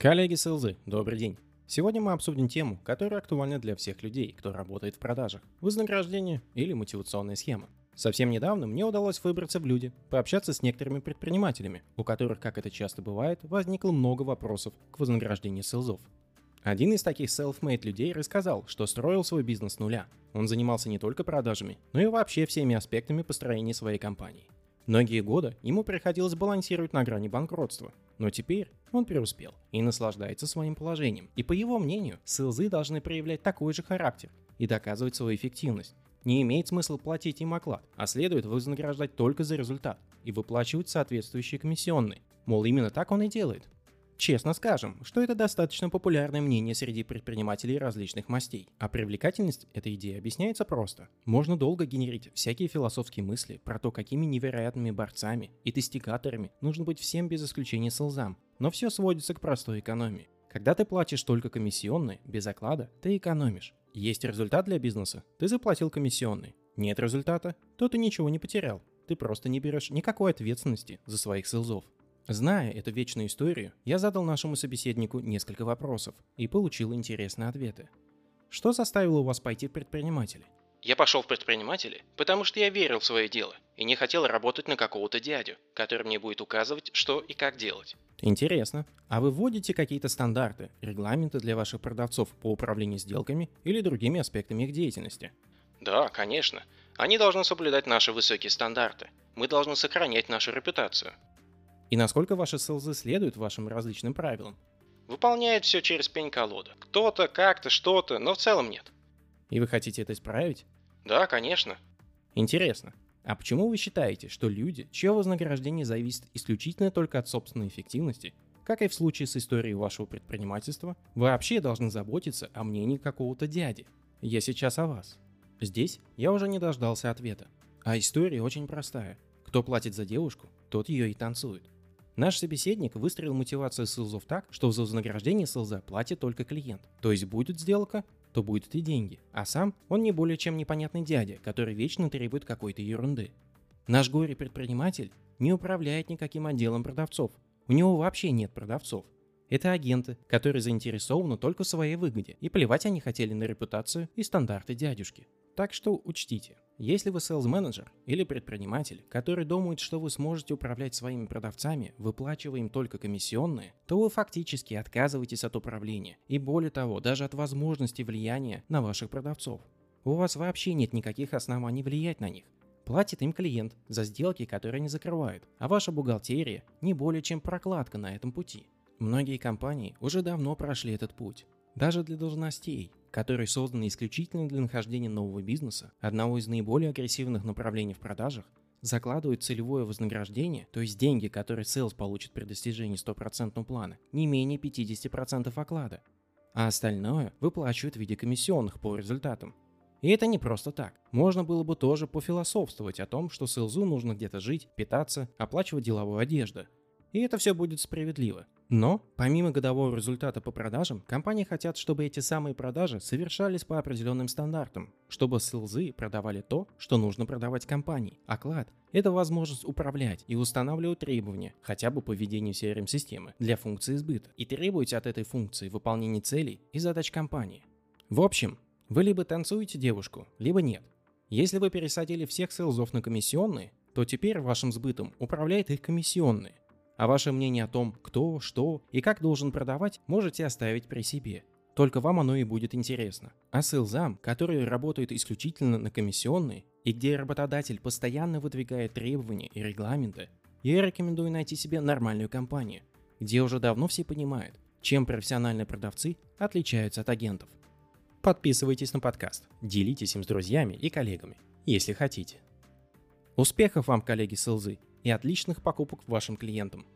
Коллеги СЛЗ, добрый день. Сегодня мы обсудим тему, которая актуальна для всех людей, кто работает в продажах. Вознаграждение или мотивационная схема. Совсем недавно мне удалось выбраться в люди, пообщаться с некоторыми предпринимателями, у которых, как это часто бывает, возникло много вопросов к вознаграждению селзов. Один из таких self-made людей рассказал, что строил свой бизнес с нуля. Он занимался не только продажами, но и вообще всеми аспектами построения своей компании. Многие годы ему приходилось балансировать на грани банкротства, но теперь он преуспел и наслаждается своим положением. И по его мнению, СЛЗы должны проявлять такой же характер и доказывать свою эффективность. Не имеет смысла платить им оклад, а следует вознаграждать только за результат и выплачивать соответствующие комиссионные. Мол, именно так он и делает. Честно скажем, что это достаточно популярное мнение среди предпринимателей различных мастей. А привлекательность этой идеи объясняется просто. Можно долго генерить всякие философские мысли про то, какими невероятными борцами и достигаторами нужно быть всем без исключения солзам. Но все сводится к простой экономии. Когда ты платишь только комиссионные, без оклада, ты экономишь. Есть результат для бизнеса, ты заплатил комиссионный. Нет результата, то ты ничего не потерял. Ты просто не берешь никакой ответственности за своих селзов. Зная эту вечную историю, я задал нашему собеседнику несколько вопросов и получил интересные ответы. Что заставило вас пойти в предприниматели? Я пошел в предприниматели, потому что я верил в свое дело и не хотел работать на какого-то дядю, который мне будет указывать, что и как делать. Интересно. А вы вводите какие-то стандарты, регламенты для ваших продавцов по управлению сделками или другими аспектами их деятельности? Да, конечно. Они должны соблюдать наши высокие стандарты. Мы должны сохранять нашу репутацию. И насколько ваши селзы следуют вашим различным правилам? Выполняет все через пень-колода. Кто-то, как-то, что-то, но в целом нет. И вы хотите это исправить? Да, конечно. Интересно. А почему вы считаете, что люди, чье вознаграждение зависит исключительно только от собственной эффективности, как и в случае с историей вашего предпринимательства, вообще должны заботиться о мнении какого-то дяди? Я сейчас о вас. Здесь я уже не дождался ответа. А история очень простая. Кто платит за девушку, тот ее и танцует. Наш собеседник выстроил мотивацию селзов так, что за вознаграждение селза платит только клиент. То есть будет сделка, то будет и деньги. А сам он не более чем непонятный дядя, который вечно требует какой-то ерунды. Наш горе-предприниматель не управляет никаким отделом продавцов. У него вообще нет продавцов. Это агенты, которые заинтересованы только в своей выгоде, и плевать они хотели на репутацию и стандарты дядюшки. Так что учтите, если вы sales менеджер или предприниматель, который думает, что вы сможете управлять своими продавцами, выплачивая им только комиссионные, то вы фактически отказываетесь от управления и более того, даже от возможности влияния на ваших продавцов. У вас вообще нет никаких оснований влиять на них. Платит им клиент за сделки, которые они закрывают, а ваша бухгалтерия не более чем прокладка на этом пути. Многие компании уже давно прошли этот путь. Даже для должностей, которые созданы исключительно для нахождения нового бизнеса, одного из наиболее агрессивных направлений в продажах, закладывают целевое вознаграждение, то есть деньги, которые sales получит при достижении 100% плана, не менее 50% оклада, а остальное выплачивают в виде комиссионных по результатам. И это не просто так. Можно было бы тоже пофилософствовать о том, что селзу нужно где-то жить, питаться, оплачивать деловую одежду. И это все будет справедливо. Но, помимо годового результата по продажам, компании хотят, чтобы эти самые продажи совершались по определенным стандартам, чтобы селзы продавали то, что нужно продавать компании. Оклад – это возможность управлять и устанавливать требования, хотя бы по ведению CRM-системы, для функции сбыта, и требуете от этой функции выполнения целей и задач компании. В общем, вы либо танцуете девушку, либо нет. Если вы пересадили всех селзов на комиссионные, то теперь вашим сбытом управляет их комиссионные – а ваше мнение о том, кто, что и как должен продавать, можете оставить при себе. Только вам оно и будет интересно. А селзам, которые работают исключительно на комиссионные, и где работодатель постоянно выдвигает требования и регламенты, я рекомендую найти себе нормальную компанию, где уже давно все понимают, чем профессиональные продавцы отличаются от агентов. Подписывайтесь на подкаст, делитесь им с друзьями и коллегами, если хотите. Успехов вам, коллеги селзы! и отличных покупок вашим клиентам.